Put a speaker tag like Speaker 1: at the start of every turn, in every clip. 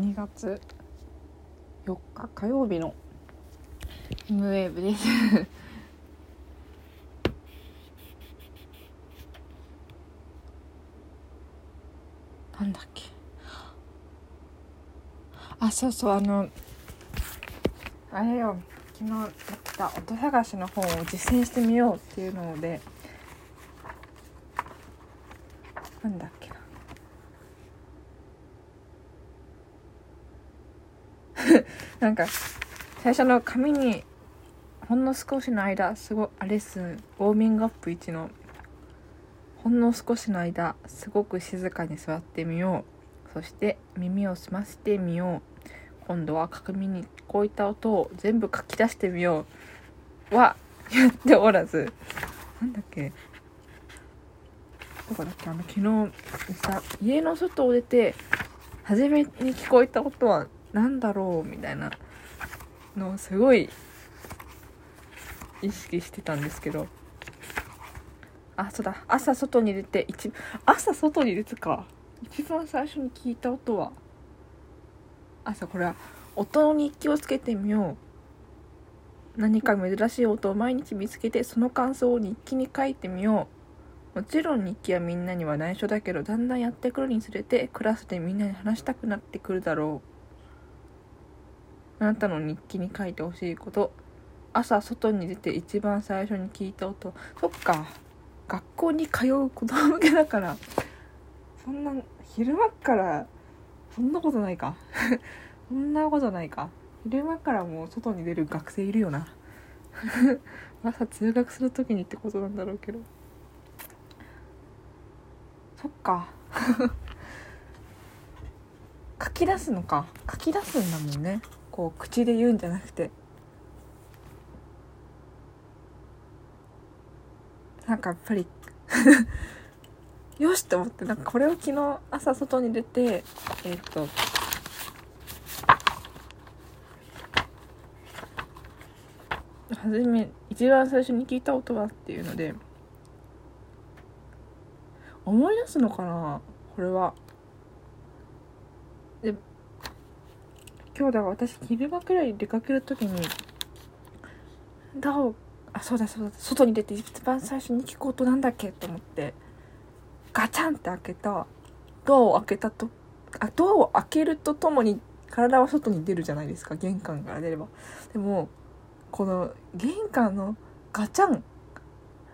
Speaker 1: 2月4日火曜日のムウェーブです。なんだっけ。あそうそうあのあれよ。昨日やった音探しの本を実践してみようっていうのでなんだっけ。なんか最初の紙にほんの少しの間すごあレッスンウォーミングアップ1のほんの少しの間すごく静かに座ってみよう。そして耳を澄ませてみよう。今度は鏡にこういった音を全部書き出してみようはやっておらず。なんだっけ？どこだっけ？あの昨日さ家の外を出て初めに聞こえた音は何だろうみたいなのをすごい意識してたんですけど。あそうだ。朝外に出て一朝外に出てか。一番最初に聞いた音は。朝これは。音の日記をつけてみよう。何か珍しい音を毎日見つけてその感想を日記に書いてみよう。もちろん日記はみんなには内緒だけどだんだんやってくるにつれてクラスでみんなに話したくなってくるだろう。あなたの日記に書いてほしいこと。朝外に出て一番最初に聞いた音。そっか。学校に通う子供向けだから。そんな昼間からそんなことないか。そんなことないか。昼間からもう外に出る学生いるよな。朝通学する時にってことなんだろうけど。そっか。書き出すのか。書き出すんだもんね。こう口で言うんじゃなくて。なんかやっぱり よしと思ってなんかこれを昨日朝外に出てえっ、と初め一番最初に聞いた音はっていうので思い出すのかなこれは。で今日だから私昼間くらい出かける時にどうあそうだそうだ外に出て一番最初に聞く音なんだっけと思ってガチャンって開けたドアを開けたとあドアを開けるとともに体は外に出るじゃないですか玄関から出れば。でもこの玄関のガチャン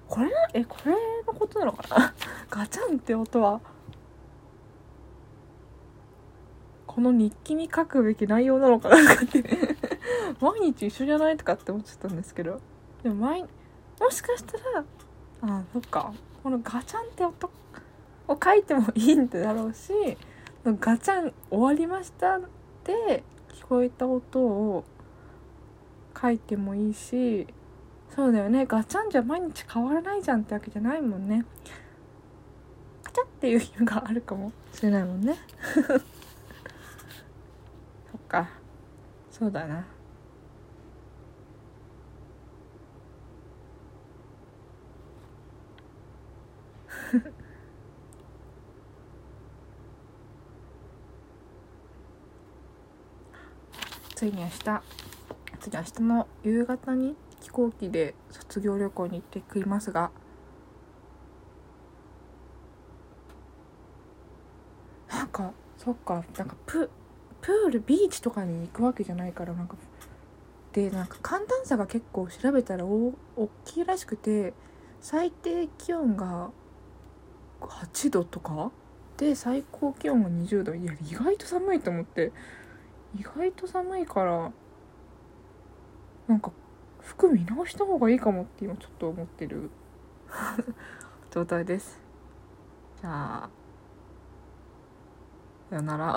Speaker 1: これえこれのことなのかな？ガチャンって音はこの日記に書くべき内容なのかなとかって。毎日一緒じゃないとかって思っちゃったんですけど。でも毎もしかしたらあそっか。このガチャンって音を書いてもいいんだろうしガチャン終わりましたって聞こえた音を書いてもいいしそうだよね。ガチャンじゃ毎日変わらないじゃんってわけじゃないもんね。ガチャっていう意味があるかもしれないもんね。か。そうだな。ついに明日次明日の夕方に飛行機で卒業旅行に行ってくりますが。なんかそっか。なんかププールビーチとかに行くわけじゃないからなんかでなんか寒暖差が結構調べたら大きいらしくて最低気温が8度とかで最高気温が20度いや意外と寒いと思って。意外と寒いからなんか服見直した方がいいかもって今ちょっと思ってる。状態です。じゃあさよなら。